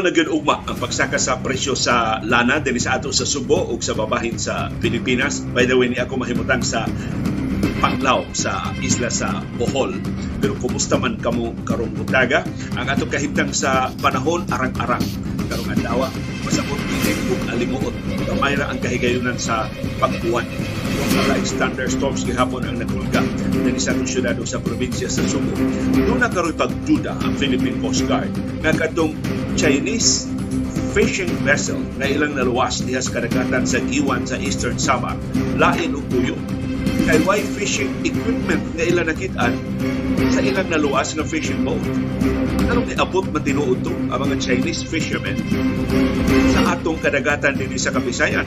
Doon na ugma ang pagsaka sa presyo sa lana din sa ato sa Subo ug sa babahin sa Pilipinas. By the way, ni ako mahimutang sa Panglao sa isla sa Bohol. Pero kumusta man kamo karong buntaga? Ang ato kahimtang sa panahon arang-arang karong adlaw pasabot init ug alimuot. Gamay ra ang kahigayunan sa pagbuwan. Wala standard storms gihapon ang nagulga dinhi sa syudad sa probinsya sa Subo. Doon na karoy pagduda ang Philippine Coast Guard nga kadtong Chinese fishing vessel na ilang naluwas diha sa kadagatan sa Iwan sa Eastern Samar lain og tuyo kay why fishing equipment nga ilang nakitaan sa ilang naluwas nga fishing boat anong iabot matinuod to ang mga Chinese fishermen sa atong kadagatan dinhi sa Kabisayan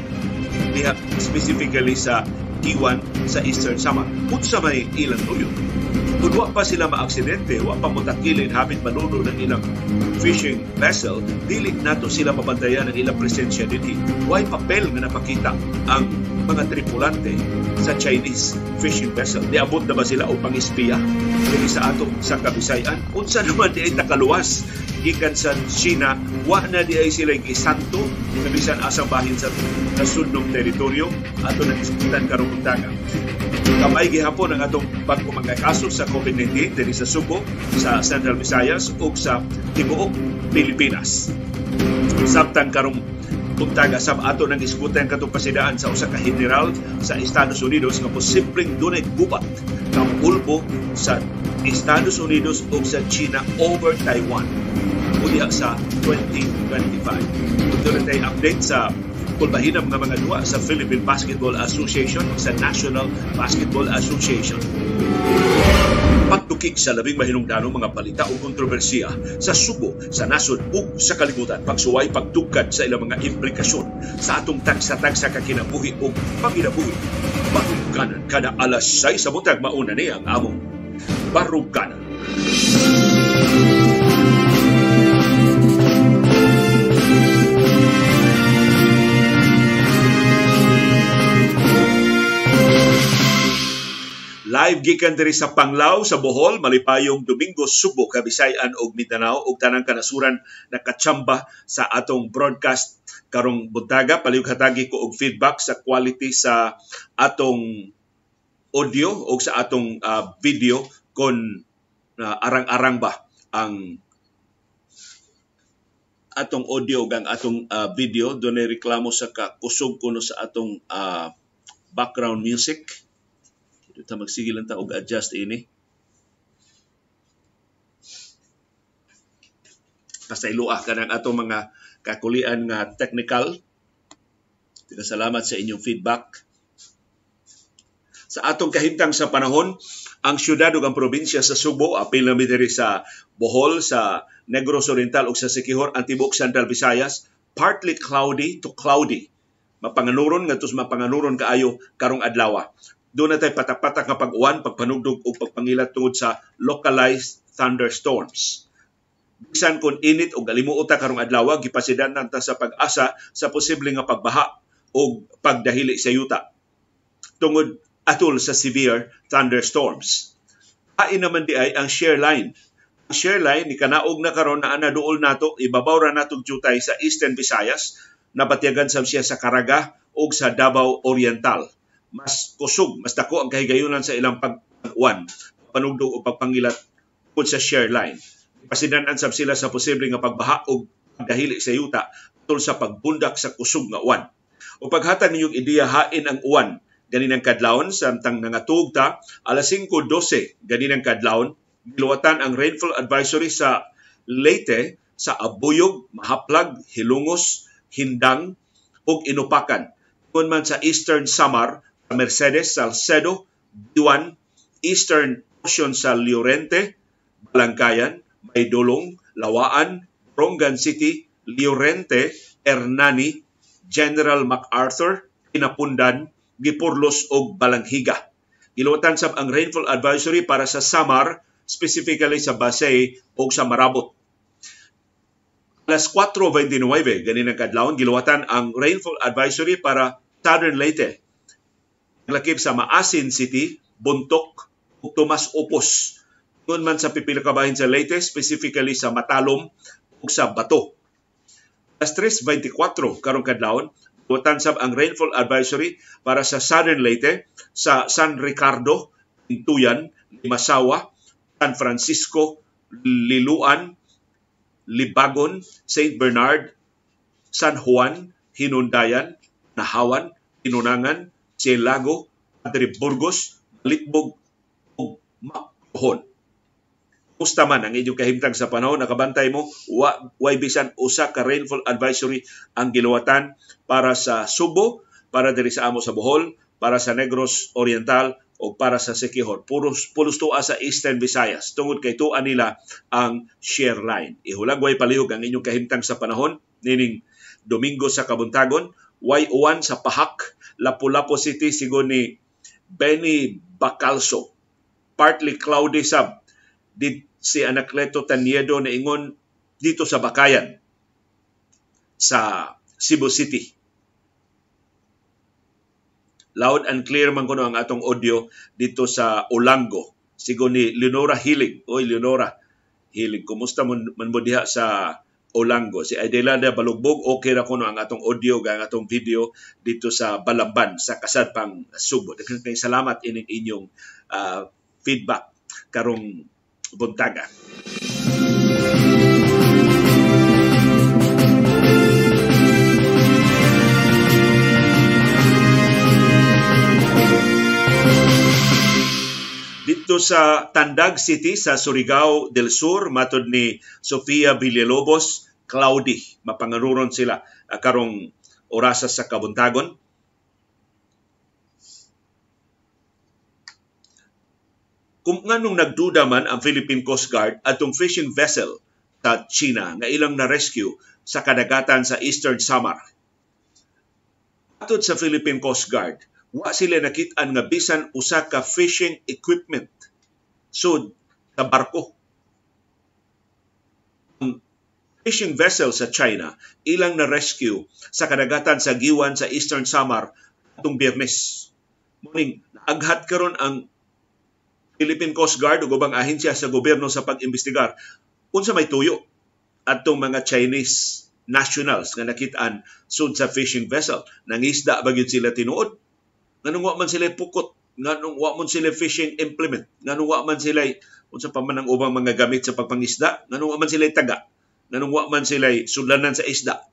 diha specifically sa Iwan sa Eastern Samar unsa may ilang tuyo kung wa pa sila maaksidente, wa pa mutakilin hapit manuno ng ilang fishing vessel, dili nato sila mabantayan ang ilang presensya dinhi. Why papel nga napakita ang mga tripulante sa Chinese fishing vessel. Niabot na ba sila o pangispiya dili sa ato sa Kabisayan? Unsa naman di ay takaluwas gikan sa China, wa na di ay sila gisanto bisan asang bahin sa nasudnong teritoryo ato na diskutan karong untaga. Kamay gihapon ang atong bangko mga kaso sa COVID-19 diri sa Subo, sa Central Visayas ug sa tibuok Pilipinas. Sabtan karong buntaga sab ato nang iskutan katong pasidaan sa usa ka general sa Estados Unidos nga posibleng dunay gubat ng ulbo sa Estados Unidos ug sa China over Taiwan uliha sa 2025. Ito na update sa kulbahinam nga mga duwa sa Philippine Basketball Association sa National Basketball Association pagtukig sa labing mahinungdanong mga balita o kontrobersiya sa subo, sa nasod ug sa kalibutan, pagsuway pagtugkad sa ilang mga implikasyon sa atong tagsa-tagsa kakinabuhi o panginabuhi. Baruganan kada alas 6 sa butag mauna niya ang among Baruganan. Live gikan diri sa Panglao sa Bohol, malipayong Domingo, Subo, Kabisayan ug Mindanao. Ug tanang kanasuran nakatsamba sa atong broadcast karong buntaga. Palihog hatagi ko og feedback sa quality sa atong audio o sa atong uh, video kon uh, arang-arang ba ang atong audio gang atong uh, video. Dunay reklamo sa kakusog kuno sa atong uh, background music ito magsigil lang ta og adjust ini. Pasayloa ka ng atong mga kakulian nga technical. Salamat sa inyong feedback. Sa atong kahimtang sa panahon, ang syudad ug ang probinsya sa Subo apil na diri sa Bohol, sa Negros Oriental ug sa Siquijor, Antibok, Central Visayas, partly cloudy to cloudy. Mapanganuron nga tus mapanganuron kaayo karong adlaw doon na tayo patak-patak nga pag-uwan, pagpanugdog o pagpangilat tungod sa localized thunderstorms. Bisan kung init o galimuota karong adlaw, gipasidan ta sa pag-asa sa posible nga pagbaha o pagdahili sa yuta tungod atol sa severe thunderstorms. Hain naman di ay ang share line. Ang share line ni kanaog na karon na ana duol nato ibabaw ra natong jutay sa Eastern Visayas nabatyagan sab siya sa Caraga o sa Davao Oriental mas kusog, mas dako ang kahigayunan sa ilang pag-uwan, panugdog o pagpangilat kung sa share line. Pasidanan sab sila sa posible nga pagbaha o pagdahili sa yuta tungkol sa pagbundak sa kusog nga uwan. O paghatag ninyong ideya hain ang uwan ganinang kadlawon samtang nangatug ta alas 5:12 ganinang kadlawon giluwatan ang rainfall advisory sa Leyte sa Abuyog, Mahaplag, Hilungos, Hindang ug Inupakan. Kung man sa Eastern Samar Mercedes, Salcedo, Diwan, Eastern portion sa Llorente, Balangkayan, Maydulong, Lawaan, Rongan City, Llorente, Hernani, General MacArthur, Pinapundan, Gipurlos ug Balanghiga. Iluwatan sab ang rainfall advisory para sa Samar, specifically sa Basay ug sa Marabot. Alas 4.29, ganin ang kadlawon, giluwatan ang rainfall advisory para Southern Leyte, lakip sa Maasin City, Buntok, Tomas Opos. Doon man sa pipila kabahin sa Leyte, specifically sa Matalom ug sa Bato. Alas 3.24 karong kadlawon, sab ang rainfall advisory para sa Southern Leyte, sa San Ricardo, Intuyan, Limasawa, San Francisco, Liluan, Libagon, St. Bernard, San Juan, Hinundayan, Nahawan, Hinunangan, Silago, Padre Burgos, Litbog, ug Makuhon. Musta man ang inyong kahimtang sa panahon, nakabantay mo, wa, way bisan usa ka rainfall advisory ang giluwatan para sa Subo, para diri sa amo sa Bohol, para sa Negros Oriental o para sa Siquijor. Puros, pulos tuwa sa Eastern Visayas. Tungod kay tuwa nila ang share line. Ihulag way palihog ang inyong kahimtang sa panahon, nining Domingo sa Kabuntagon, way uwan sa Pahak, Lapu-Lapu City, sigo ni Benny Bacalso. Partly cloudy sab. Did si Anacleto Taniedo na ingon dito sa Bakayan sa Cebu City. Loud and clear man kuno ang atong audio dito sa Olango. Sigo ni Leonora Hilig. Oy, Leonora Hilig. Kumusta man, man mo diha sa Olango? Si Adelada Balugbog, okay ra kuno ang atong audio ang atong video dito sa Balaban sa Kasadpang Subo. Daghang salamat ining inyong uh, feedback karong buntaga. dito sa Tandag City sa Surigao del Sur matod ni Sofia Villalobos cloudy mapangaruron sila uh, karong orasa sa kabuntagon kung nganong nagduda man ang Philippine Coast Guard atong fishing vessel sa China nga ilang na-rescue sa kadagatan sa Eastern Samar. Atod sa Philippine Coast Guard, wa sila nakit-an nga bisan usa ka fishing equipment sud sa barko. Ang fishing vessel sa China ilang na-rescue sa kadagatan sa Giwan sa Eastern Samar atong Biyernes. Muning aghat karon ang Philippine Coast Guard ug ubang ahensya sa gobyerno sa pag-imbestigar. Unsa may tuyo adtong mga Chinese nationals nga nakitaan sud sa fishing vessel? Nangisda ba gyud sila tinuod? Nganong wa man sila pukot? Nganong wa man sila fishing implement? Nganong wa man sila unsa pa man ang ubang mga gamit sa pagpangisda? Nganong wa man sila taga nganong wa man sila sudlanan sa isda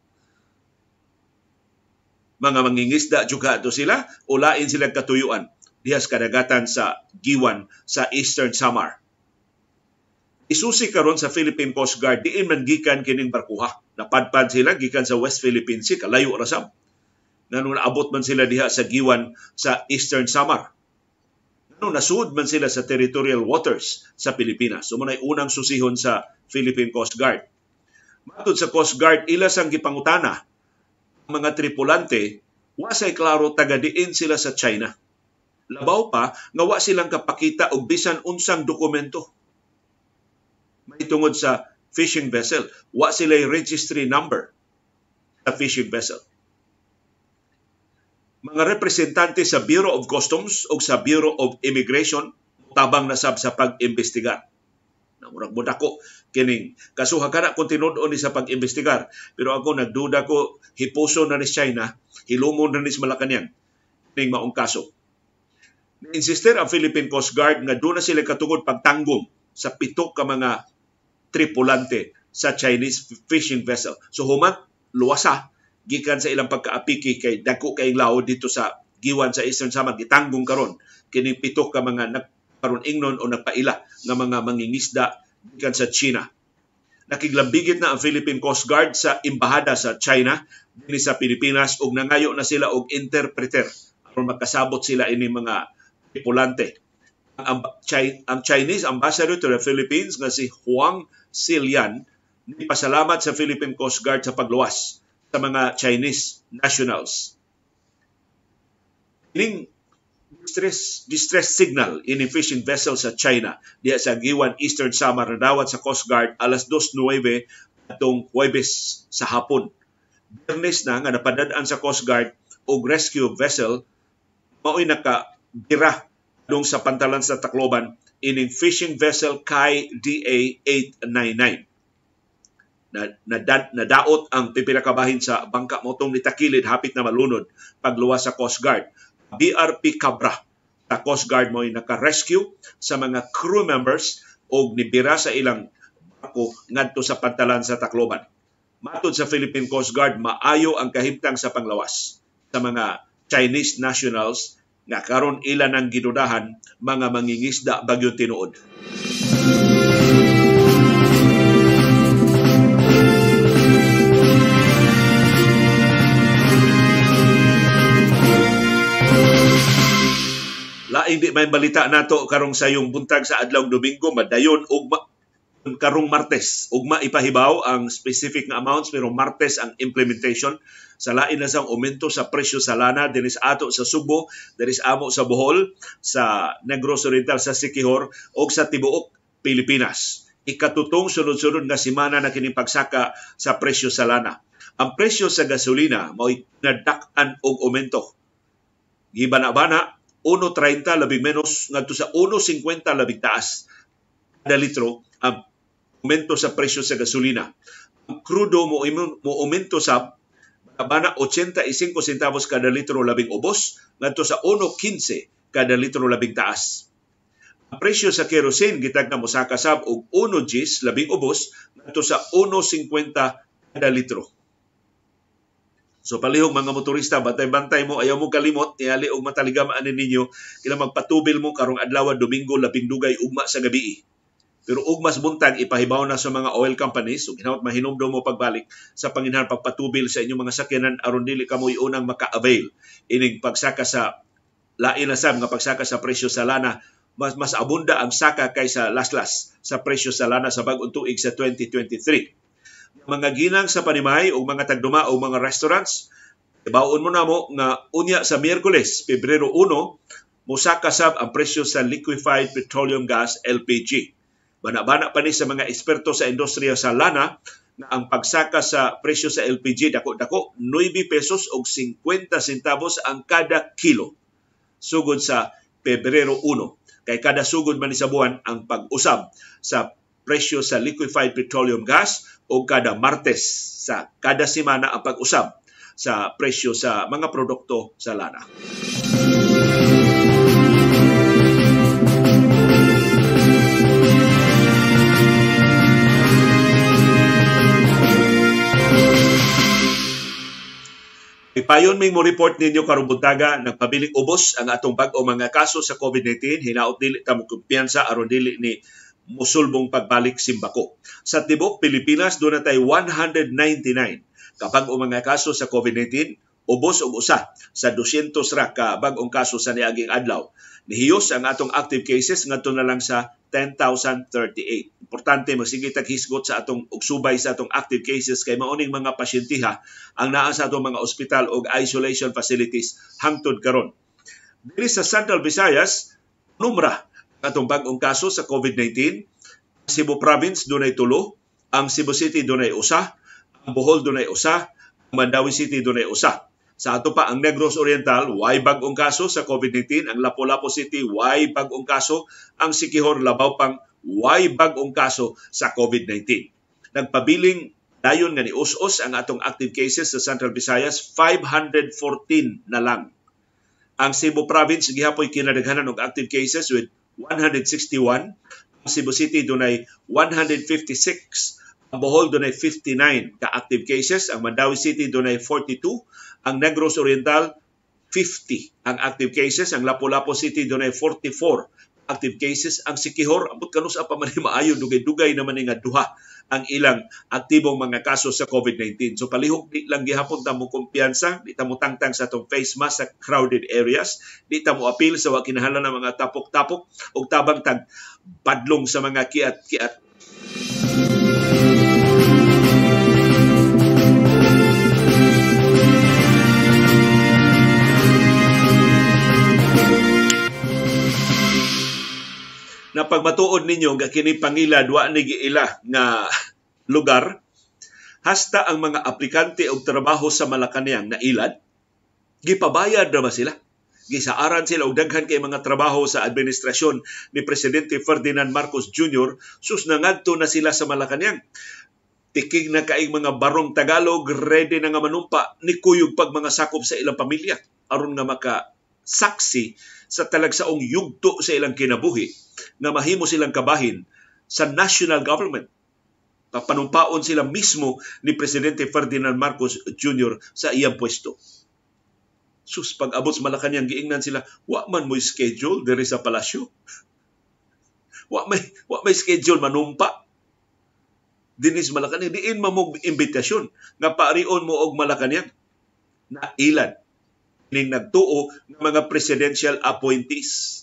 mga mangingisda juga to sila ulain sila katuyuan dihas kadagatan sa Giwan sa Eastern Samar. Isusi karon sa Philippine Coast Guard diin man gikan kining barkuha. Napadpad sila gikan sa West Philippine Sea kalayo ra sab. Nganong naabot man sila diha sa Giwan sa Eastern Samar. Nganong nasud man sila sa territorial waters sa Pilipinas. So unang susihon sa Philippine Coast Guard. Matod sa Coast Guard, ila sang gipangutana ang mga tripulante wasay klaro taga diin sila sa China Labaw pa nga wa silang kapakita og bisan unsang dokumento. May tungod sa fishing vessel, wa sila registry number sa fishing vessel. Mga representante sa Bureau of Customs o sa Bureau of Immigration tabang nasab sa pag-imbestigar. Namurag mo dako kining kasuha kana kung tinud-on ni sa pag-imbestigar. Pero ako nagduda ko hipuso na ni China, hilumon na ni sa Malacañang ning maong kaso Insister ang Philippine Coast Guard nga doon na sila katungod pagtanggong sa pito ka mga tripulante sa Chinese fishing vessel. So human luwasa gikan sa ilang pagkaapiki kay dagko kay lao dito sa giwan sa Eastern Samar gitanggong karon kini pito ka mga nagkaron ingnon o nagpaila nga mga mangingisda gikan sa China. Nakiglambigit na ang Philippine Coast Guard sa embahada sa China dinhi sa Pilipinas ug nangayo na sila og interpreter aron makasabot sila ini mga tripulante. Ang, ang Chinese ambassador to the Philippines nga si Huang Silian ni pasalamat sa Philippine Coast Guard sa pagluwas sa mga Chinese nationals. Ining distress, distress signal in fishing vessel sa China diya sa Giwan Eastern Samar na dawat sa Coast Guard alas 2.09 atong Huwebes sa hapon. Bernes na nga napadadaan sa Coast Guard og rescue vessel mao'y naka bira dong sa pantalan sa Tacloban ining fishing vessel Kai DA 899. na, na, na daot ang pipinakabahin sa bangka motong nitakilid hapit na malunod pagluwas sa Coast Guard. BRP Cabra ta Coast Guard mo naka-rescue sa mga crew members o nibira sa ilang barko ngadto sa pantalan sa Tacloban. Matod sa Philippine Coast Guard, maayo ang kahimtang sa panglawas sa mga Chinese nationals nga karon ilan ang gidudahan mga mangingisda bagyo tinuod. Laing di may balita nato karong sayong buntag sa adlaw Domingo madayon ug karong Martes. Ugma ipahibaw ang specific nga amounts pero Martes ang implementation. Sa lain na sang aumento sa presyo sa lana dinis ato sa Subo dinis amo sa Bohol sa Negros Oriental sa Siquijor ug sa tibuok Pilipinas. Ikatutong sunod-sunod nga semana na kining pagsaka sa presyo sa lana. Ang presyo sa gasolina mao nadak-an og aumento. Gibana-bana 1.30 labing menos ngadto sa 1.50 labing taas kada litro ang aumento sa presyo sa gasolina. Ang crudo mo mo aumento sa bana 85 centavos kada litro labing ubos ngadto sa 1.15 kada litro labing taas. Ang presyo sa kerosene gitag na mosaka sab og 1 gis labing ubos ngadto sa 1.50 kada litro. So palihog mga motorista, bantay-bantay mo, ayaw mo kalimot, niali og mataligamaan ninyo, kila magpatubil mo karong adlaw Domingo labing dugay ugma sa gabi. Pero ug mas buntag ipahibaw na sa mga oil companies ug hinawat mahinumdom mo pagbalik sa panginhan pagpatubil sa inyong mga sakyanan aron dili kamoy unang maka-avail ining pagsaka sa lain na sab nga pagsaka sa presyo sa lana mas mas abunda ang saka kaysa laslas sa presyo sa lana sa bag-ong tuig sa 2023 mga ginang sa panimay o mga tagduma o mga restaurants, ibaon mo na mo nga unya sa Miyerkules, Pebrero 1, musaka sab ang presyo sa liquefied petroleum gas LPG. Bana-bana pa ni sa mga eksperto sa industriya sa lana na ang pagsaka sa presyo sa LPG dako-dako 9 pesos og 50 centavos ang kada kilo sugod sa Pebrero 1 kay kada sugod man sa buwan ang pag-usab sa presyo sa liquefied petroleum gas o kada Martes sa kada semana ang pag-usab sa presyo sa mga produkto sa lana. Ipayon may mo report ninyo karong buntaga nagpabiling ubos ang atong bag-o mga kaso sa COVID-19 hinaot dili ta mo aron dili ni musulbong pagbalik simbako. Sa tibok Pilipinas, doon natay 199 kapag o mga kaso sa COVID-19, ubos og usa sa 200 ra ka bag-ong kaso sa niaging adlaw. Nihiyos ang atong active cases ngadto na lang sa 10,038. Importante masigit ang hisgot sa atong ugsubay sa atong active cases kay mauning mga pasyentiha ang naa sa atong mga ospital o isolation facilities hangtod karon. Dili sa Central Visayas, numra atong bag-ong kaso sa COVID-19. Cebu Province dunay tulo, ang Cebu City dunay usa, ang Bohol dunay usa, ang Mandawi City dunay usa. Sa ato pa ang Negros Oriental, way bag-ong kaso sa COVID-19, ang Lapu-Lapu City way bag-ong kaso, ang Sikihor Labaw pang way bag-ong kaso sa COVID-19. Nagpabiling dayon nga ni us-us ang atong active cases sa Central Visayas 514 na lang. Ang Cebu Province gihapoy kinadaghanan og active cases with 161. Ang Cebu City dunay 156. Ang Bohol dunay 59 ka active cases. Ang Mandawi City dunay 42. Ang Negros Oriental 50 ang active cases. Ang Lapu-Lapu City dunay 44 active cases. Ang Sikihor, ambot kanus pa man maayo, dugay-dugay naman nga duha ang ilang aktibong mga kaso sa COVID-19. So palihog di lang gihapon ta mo kumpiyansa, di ta mo tangtang sa atong face mask sa crowded areas, di ta mo appeal sa wa kinahanglan ng mga tapok-tapok ug tabang tag padlong sa mga kiat-kiat. Na pagmatuod ninyo nga kini pangila duwa ni giila nga lugar. Hasta ang mga aplikante og trabaho sa Malacañang na ilad gipabayad na ba sila? Gisaaran sila og daghan kay mga trabaho sa administrasyon ni presidente Ferdinand Marcos Jr. sus nangadto na sila sa Malacañang. Tiking na kaing mga barong Tagalog ready na nga manumpa ni kuyog pag mga sakop sa ilang pamilya. Aron nga maka saksi sa talagsaong yugto sa ilang kinabuhi nga mahimo silang kabahin sa national government panumpaon sila mismo ni Presidente Ferdinand Marcos Jr. sa iyang pwesto. Sus, pag abot sa Malacanang, giingnan sila, wa man mo schedule diri sa palasyo. Wa may, wa may schedule manumpa. Dinis Malacanang, diin mamog imbitasyon nga paarion mo og Malacanang na ilan ning nagtuo ng mga presidential appointees.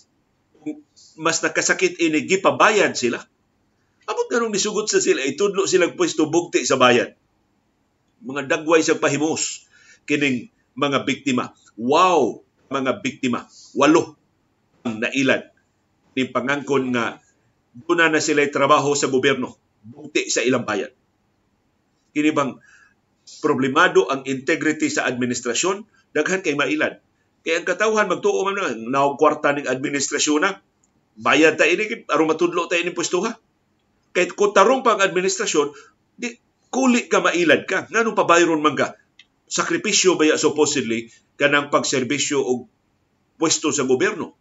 Mas nakasakit ini gipabayad sila Amot ganong nisugot sa sila, itudlo silang pwesto bugti sa bayan. Mga dagway sa pahimos, kining mga biktima. Wow! Mga biktima. Walo ang nailan ni pangangkon nga duna na sila trabaho sa gobyerno bugti sa ilang bayan. Kini bang problemado ang integrity sa administrasyon, daghan kay mailan. Kaya ang katawhan magtuo man na naog kwarta ning administrasyon na bayad ta ini aron matudlo ta ini pwesto ha Kahit kung tarong pang administrasyon, di, kuli ka mailad ka. Nga nung pabayron man. Sakripisyo ba supposedly kanang pagserbisyo o pwesto sa gobyerno.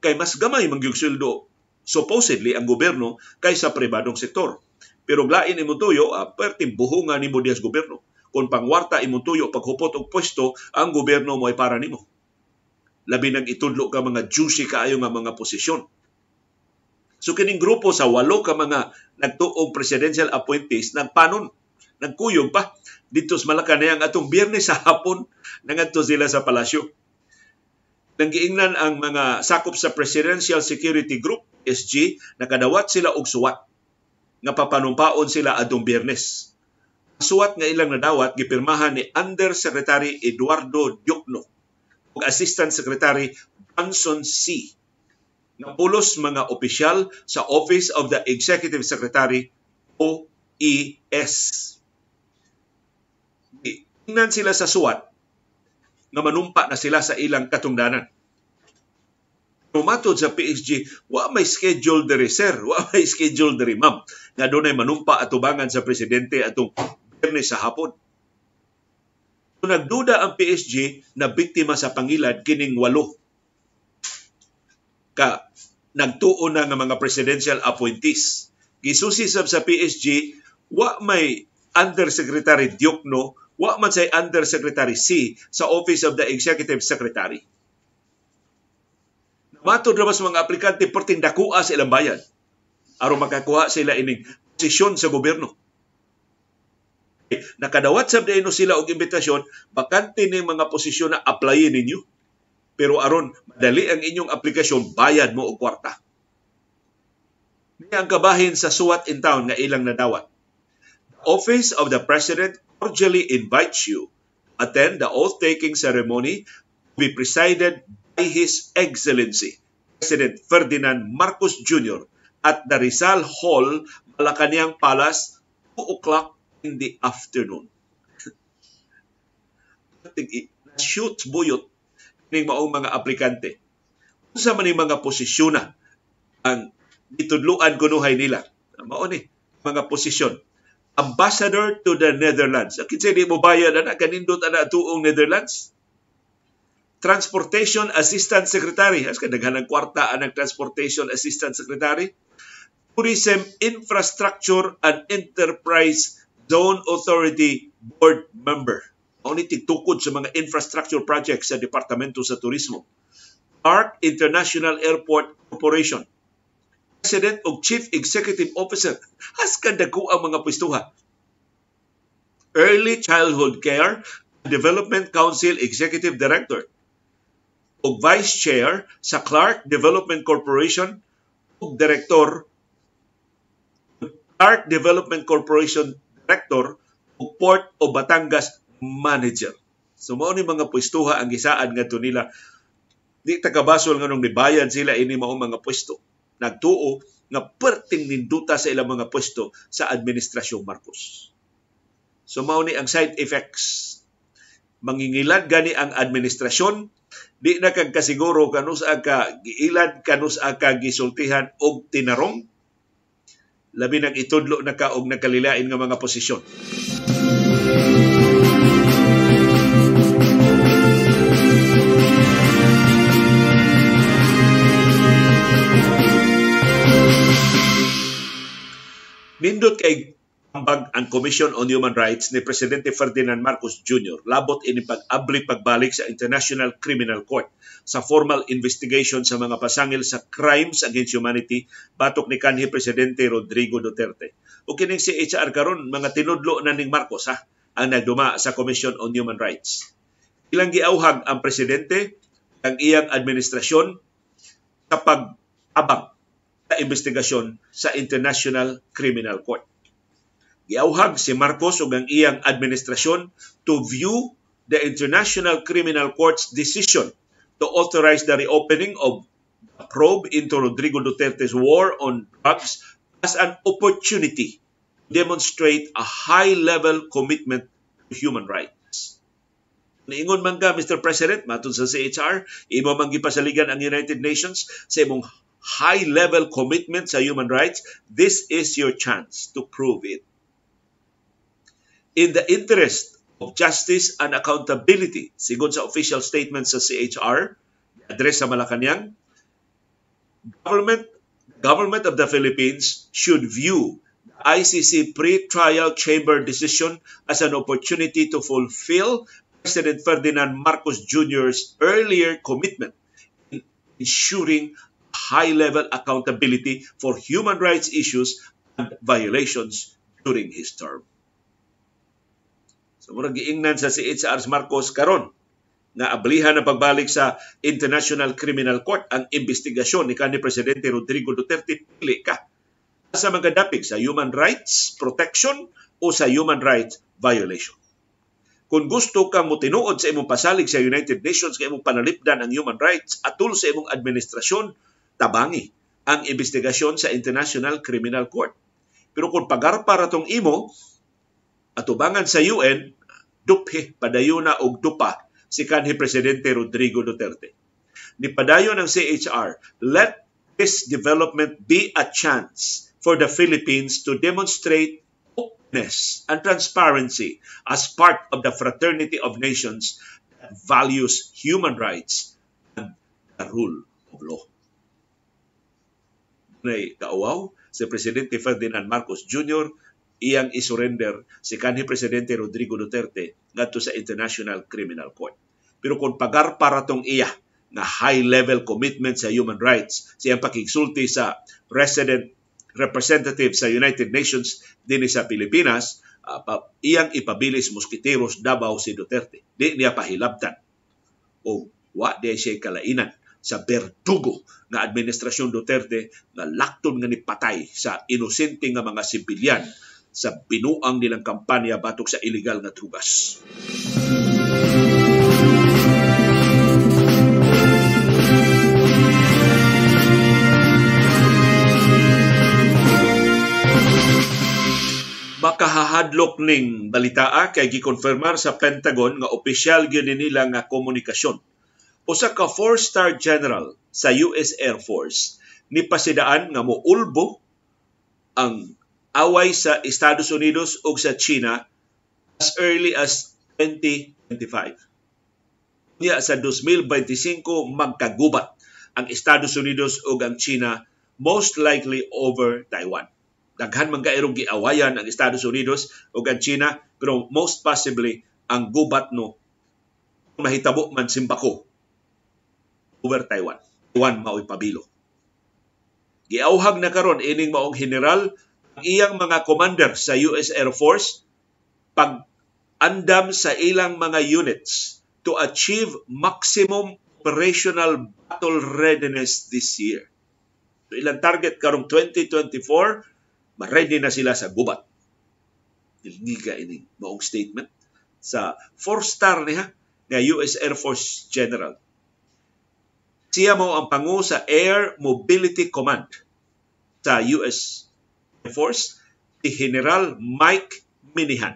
Kay mas gamay mangyong sweldo supposedly ang gobyerno kaysa pribadong sektor. Pero glain imong tuyo, ah, perti buhunga ni mo dias gobyerno. Kung pangwarta imong tuyo paghupot og pwesto, ang gobyerno mo ay para nimo. Labi nang itudlo ka mga juicy kaayo nga mga posisyon So kining grupo sa walo ka mga nagtuong presidential appointees nagpanon, nagkuyog pa dito sa Malacanang atong biyernes sa hapon nangadto sila sa palasyo. Nanggiingnan ang mga sakop sa Presidential Security Group SG nakadawat sila og suwat nga papanumpaon sila adtong biyernes. Suwat nga ilang nadawat gipirmahan ni Undersecretary Eduardo Diokno ug Assistant Secretary Johnson C ng pulos mga opisyal sa Office of the Executive Secretary OES. Tingnan sila sa suwat nga manumpa na sila sa ilang katungdanan. Tumatod sa PSG, wa may schedule diri sir, wa may schedule diri ma'am. Nga doon ay manumpa atubangan sa presidente atong Biyernes sa hapon. Kung nagduda ang PSG na biktima sa pangilad kining walo ka nagtuo na nga mga presidential appointees. Gisusi sab sa PSG, wa may Undersecretary Diokno, wa man say Undersecretary C sa Office of the Executive Secretary. Matod ra sa mga aplikante perting dakua sa ilang bayan aron makakuha sila ining posisyon sa gobyerno. Nakadawat sab no sila og imbitasyon, bakante ning mga posisyon na applyin ninyo pero aron madali ang inyong aplikasyon, bayad mo og kwarta. Ni ang kabahin sa suwat in town nga ilang nadawat. The Office of the President cordially invites you attend the oath-taking ceremony to be presided by His Excellency President Ferdinand Marcos Jr. at the Rizal Hall, Malacanang Palace, 2 o'clock in the afternoon. Shoot buyot ning maong mga aplikante. Unsa man mga posisyon na ang itudluan kunuhay nila. Mao ni mga posisyon. Ambassador to the Netherlands. Kinsa di mo bayad ana kanindot ana tuong Netherlands? Transportation Assistant Secretary. As kadaghan ng kwarta ang Transportation Assistant Secretary. Tourism Infrastructure and Enterprise Zone Authority Board Member mao ni tigtukod sa mga infrastructure projects sa Departamento sa Turismo. Park International Airport Corporation. President o Chief Executive Officer. Haskan dako ang mga pwestuha. Early Childhood Care Development Council Executive Director o Vice Chair sa Clark Development Corporation o Director Clark Development Corporation Director o Port o Batangas manager. So mao ni mga pwestuha ang gisaan ngadto nila di takabasol nganong nibayad sila ini mao mga pwesto. Nagtuo nga perting ninduta sa ilang mga pwesto sa administrasyong Marcos. So mao ni ang side effects. Mangingilad gani ang administrasyon, di na kag kasiguro kanus ka giilad kanus ka gisultihan og tinarong labi nag itudlo na ka og nagkalilain nga mga posisyon. Nindot kay ambag ang Commission on Human Rights ni Presidente Ferdinand Marcos Jr. labot ini pag-abli pagbalik sa International Criminal Court sa formal investigation sa mga pasangil sa crimes against humanity batok ni kanhi Presidente Rodrigo Duterte. O kining si HR karon mga tinudlo na ning Marcos ha ang nagduma sa Commission on Human Rights. Ilang giauhag ang presidente ang iyang administrasyon sa investigasyon sa International Criminal Court. Giauhag si Marcos ug ang iyang administrasyon to view the International Criminal Court's decision to authorize the reopening of a probe into Rodrigo Duterte's war on drugs as an opportunity to demonstrate a high-level commitment to human rights. Niingon man ka, Mr. President, matun sa CHR, imo man gipasaligan ang United Nations sa imong high-level commitment sa human rights, this is your chance to prove it. In the interest of justice and accountability, sigon sa official statement sa CHR, address sa Malacanang, government government of the Philippines should view the ICC pre-trial chamber decision as an opportunity to fulfill President Ferdinand Marcos Jr.'s earlier commitment in ensuring high-level accountability for human rights issues and violations during his term. So murag giingnan sa si HR Marcos karon nga ablihan na pagbalik sa International Criminal Court ang investigasyon ni kanhi presidente Rodrigo Duterte pili ka sa mga dapig sa human rights protection o sa human rights violation. Kung gusto kang mutinuod sa imong pasalig sa United Nations kay imong panalipdan ang human rights atul sa imong administrasyon tabangi ang investigasyon sa International Criminal Court. Pero kung pagarpa ratong imo, atubangan sa UN, duphe padayuna og dupa si kanhi Presidente Rodrigo Duterte. Ni padayon ng CHR, let this development be a chance for the Philippines to demonstrate openness and transparency as part of the fraternity of nations that values human rights and the rule of law nay kauaw si Presidente Ferdinand Marcos Jr. iyang isurrender si kanhi Presidente Rodrigo Duterte ngadto sa International Criminal Court. Pero kung pagarpa ratong iya na high-level commitment sa human rights, siyang pakigsulti sa resident representative sa United Nations din sa Pilipinas, uh, iyang ipabilis moskiteros Davao si Duterte. Di niya pahilabtan. O wa di siya kalainan sa berdugo nga administrasyon Duterte nga lakton nga nipatay sa inosente nga mga sibilyan sa binuang nilang kampanya batok sa illegal nga drugas. makahahadlok ning balitaa kay gikonfirmar sa Pentagon nga opisyal gyud nila nga komunikasyon usa ka four-star general sa US Air Force ni pasidaan nga moulbo ang away sa Estados Unidos ug sa China as early as 2025. Niya sa 2025 magkagubat ang Estados Unidos ug ang China most likely over Taiwan. Daghan man kairong giawayan ang Estados Unidos ug ang China pero most possibly ang gubat no mahitabo man simbako over Taiwan. Taiwan mao'y pabilo. Giauhag na karon ining maong general ang iyang mga commander sa US Air Force pag andam sa ilang mga units to achieve maximum operational battle readiness this year. So ilang target karong 2024, ma-ready na sila sa gubat. Ilngiga ini maong statement sa four-star niya nga US Air Force General siya mo ang pangu sa Air Mobility Command sa US Air Force, si General Mike Minihan.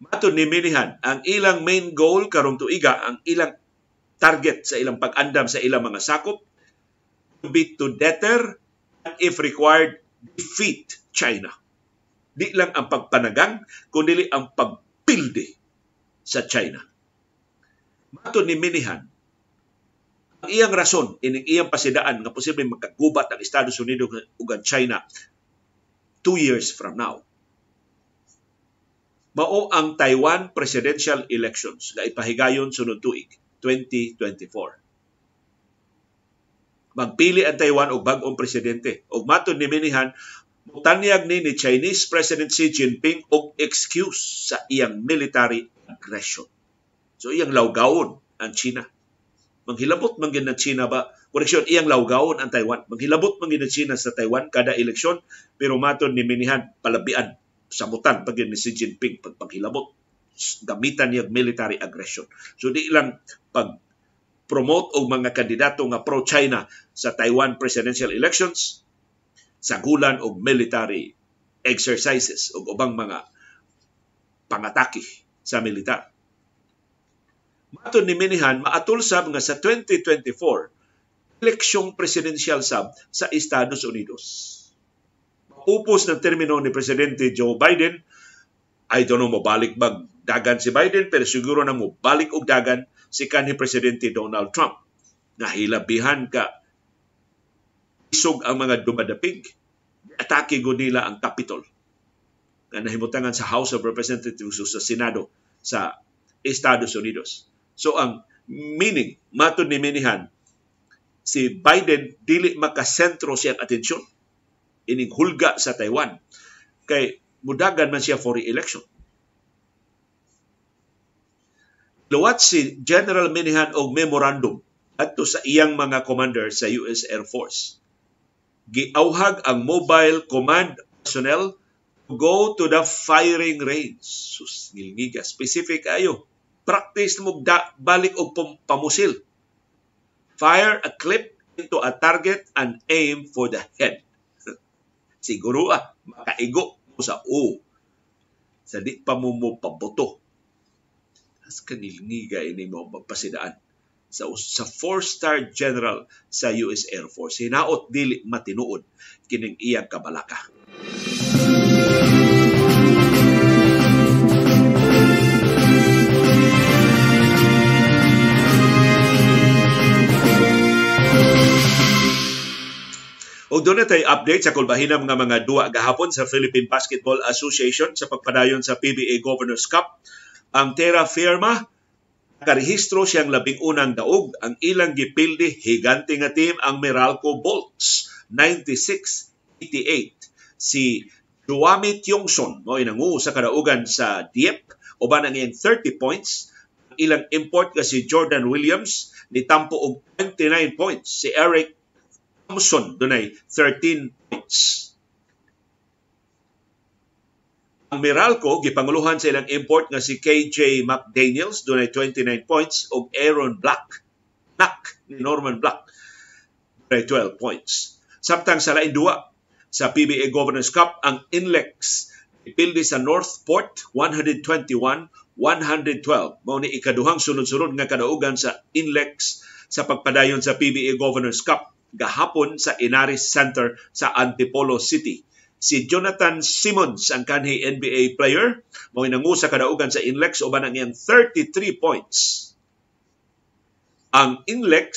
Mato ni Minihan, ang ilang main goal karong tuiga, ang ilang target sa ilang pag-andam sa ilang mga sakop, to be to deter and if required, defeat China. Di lang ang pagpanagang, kundi ang pagpilde sa China. Mato ni Minihan, ang iyang rason, ining iyang pasidaan nga posibleng magkagubat ang Estados Unidos ug ang China two years from now. Mao ang Taiwan presidential elections nga ipahigayon sunod tuig 2024 magpili ang Taiwan og bag-ong presidente. Og matod ni Minihan, mutanyag ni ni Chinese President Xi Jinping og excuse sa iyang military aggression. So iyang lawgawon ang China. Manghilabot man ng China ba? Koreksyon, iyang lawgawon ang Taiwan. Manghilabot man ng China sa Taiwan kada eleksyon, pero matod ni Minihan, palabian, samutan pag ni Xi Jinping pagpanghilabot gamitan niya military aggression. So di lang pag promote og mga kandidato nga pro-China sa Taiwan presidential elections, sagulan og military exercises ug ubang mga pangatake sa militar. Matod ni Minihan, maatul sab nga sa 2024 eleksyong presidential sab sa Estados Unidos. Upos ng termino ni Presidente Joe Biden, I don't know, mabalik bag dagan si Biden, pero siguro na mo balik og dagan si kanhi Presidente Donald Trump. Nahilabihan ka isog ang mga dumadapig. Atake go nila ang Capitol na nahimutangan sa House of Representatives o sa Senado sa Estados Unidos. So ang meaning, matod ni Minihan, si Biden dili makasentro siyang atensyon ining hulga sa Taiwan kay mudagan man siya for re-election. Luwat si General Minihan og memorandum adto sa iyang mga commander sa US Air Force. Giauhag ang mobile command personnel to go to the firing range. Sus, ngilngiga. Specific ayo. Practice mo da, balik og pamusil. Fire a clip into a target and aim for the head. Siguro ah, makaigo mo sa O. Sa di pa mo mo pabuto as kanilngiga ini mo magpasidaan sa sa four-star general sa US Air Force. Hinaot dili matinuod kining iyang kabalaka. O doon na tayo update sa kulbahinam nga mga duwa gahapon sa Philippine Basketball Association sa pagpadayon sa PBA Governors Cup. Ang Terra Firma karehistro siyang labing unang daog. Ang ilang gipildi higante nga team ang Meralco Bolts 96-88 si Duami Tiongson mo inangu sa kadaugan sa Dieppe uban ang iyang 30 points. Ilang import nga si Jordan Williams ni tampo og 29 points. Si Eric Thompson dunay 13 points ang Meralco, gipanguluhan sa ilang import nga si KJ McDaniels, dunay 29 points, o Aaron Black, nak ni Norman Black, dunay 12 points. Samtang sa lain duwa, sa PBA Governors Cup, ang Inlex ipildi sa Northport 121-112. Mao ni ikaduhang sunod-sunod nga kadaugan sa Inlex sa pagpadayon sa PBA Governors Cup gahapon sa Inaris Center sa Antipolo City si Jonathan Simmons ang kanhi NBA player mao nangu sa kadaugan sa Inlex uban ang iyang 33 points. Ang Inlex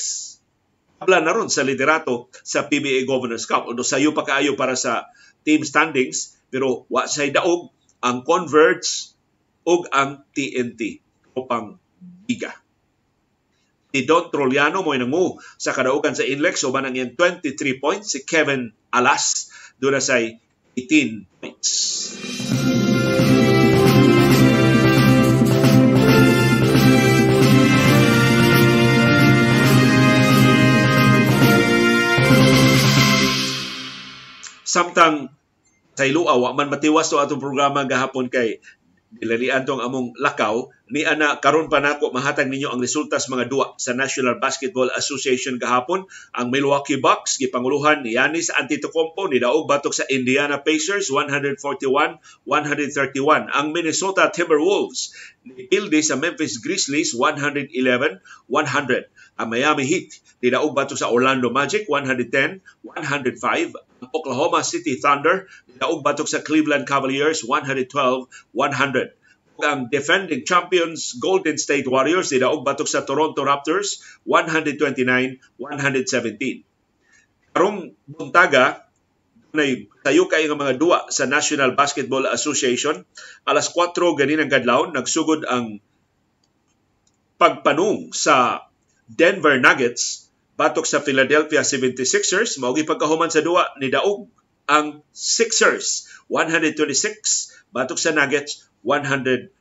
habla na ron sa liderato sa PBA Governors Cup. Uno sayo pa kaayo para sa team standings pero wa say daog ang Converge ug ang TNT upang biga. Ni Don Troliano mo nangu sa kadaugan sa Inlex uban ang iyang 23 points si Kevin Alas doon say 18 points. Samtang sa Ilua, man matiwas to atong programa gahapon kay dilalian tong among lakaw. Ni ana karon pa nako mahatag ninyo ang resulta sa mga duwa sa National Basketball Association gahapon. Ang Milwaukee Bucks gipanguluhan ni Giannis Antetokounmpo ni daog batok sa Indiana Pacers 141-131 ang Minnesota Timberwolves ni pilde sa Memphis Grizzlies 111-100 ang Miami Heat ni daog batok sa Orlando Magic? 110-105 ang Oklahoma City Thunder ni daog batok sa Cleveland Cavaliers? 112-100 ang defending champions Golden State Warriors nidaog batok sa Toronto Raptors? 129-117. Karong buntaga nay tayo kay nga mga duwa sa National Basketball Association. Alas 4 ganin ang kadlaw nagsugod ang pagpanung sa Denver Nuggets batok sa Philadelphia 76ers mao pagkahuman sa duwa ni daog ang Sixers 126 batok sa Nuggets 119.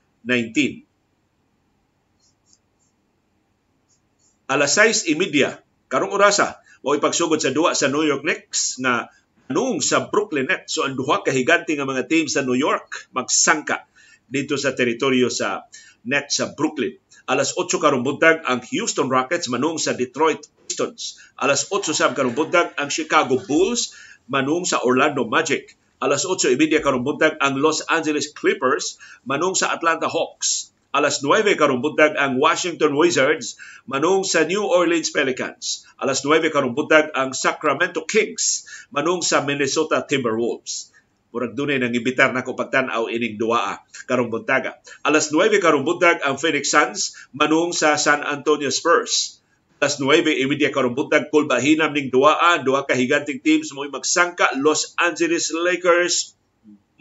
Alas 6.30, karong orasa, mo ipagsugod sa duwa sa New York Knicks na nung sa Brooklyn Nets. So ang duha ka higanti nga mga team sa New York magsangka dito sa teritoryo sa Nets sa Brooklyn. Alas 8 karong buntag ang Houston Rockets manung sa Detroit Pistons. Alas 8 sab karong buntag ang Chicago Bulls manung sa Orlando Magic alas 8.30 karong buntag ang Los Angeles Clippers manung sa Atlanta Hawks. Alas 9 karong buntag ang Washington Wizards manung sa New Orleans Pelicans. Alas 9 karong buntag ang Sacramento Kings manung sa Minnesota Timberwolves. Murag dunay nang imbitar nako pagtan-aw ining duaa karong buntaga. Alas 9 karong buntag ang Phoenix Suns manung sa San Antonio Spurs. Alas 9 imidya karong buntag kulba hinam ning duaan duha ka higanting teams mo magsangka Los Angeles Lakers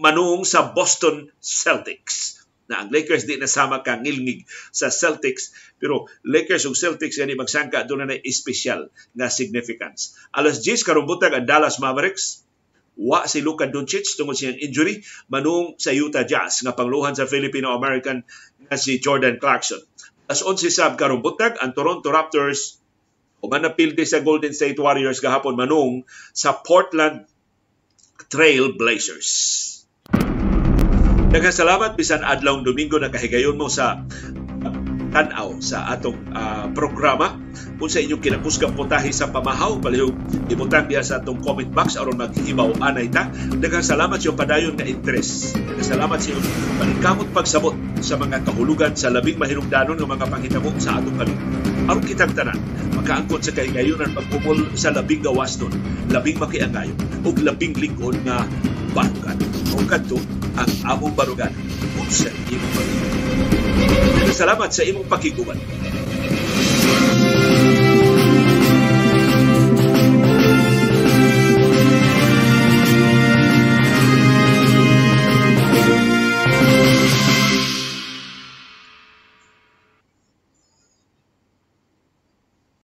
manung sa Boston Celtics. Na ang Lakers di nasama ka ngilngig sa Celtics pero Lakers ug Celtics yani magsangka doon na espesyal nga significance. Alas 10 karong buntag ang Dallas Mavericks wa si Luka Doncic tungod siyang injury manung sa Utah Jazz nga pangluhan sa Filipino-American nga si Jordan Clarkson As 11 sab karong butag ang Toronto Raptors o manapilde sa Golden State Warriors gahapon manung sa Portland Trail Blazers. Daghang salamat bisan adlaw Domingo na kahigayon mo sa tanaw sa atong uh, programa. Kung sa inyong kinakusgang putahe sa pamahaw palihog ibutang diya sa atong comment box aron maghibaw anay ta. Daghang salamat sa padayon nga interes. Daghang salamat sa iyong paningkamot pagsabot sa mga kahulugan sa labing mahinungdanon nga mga panghitabo sa atong kalugan aron kitang tanan makaangkot sa kahigayonan pagpumol sa labing gawas nun labing makiangayon ug labing lingkod nga barugan. O kadto ang among barugan sa imong Salamat sa imong pakiguban.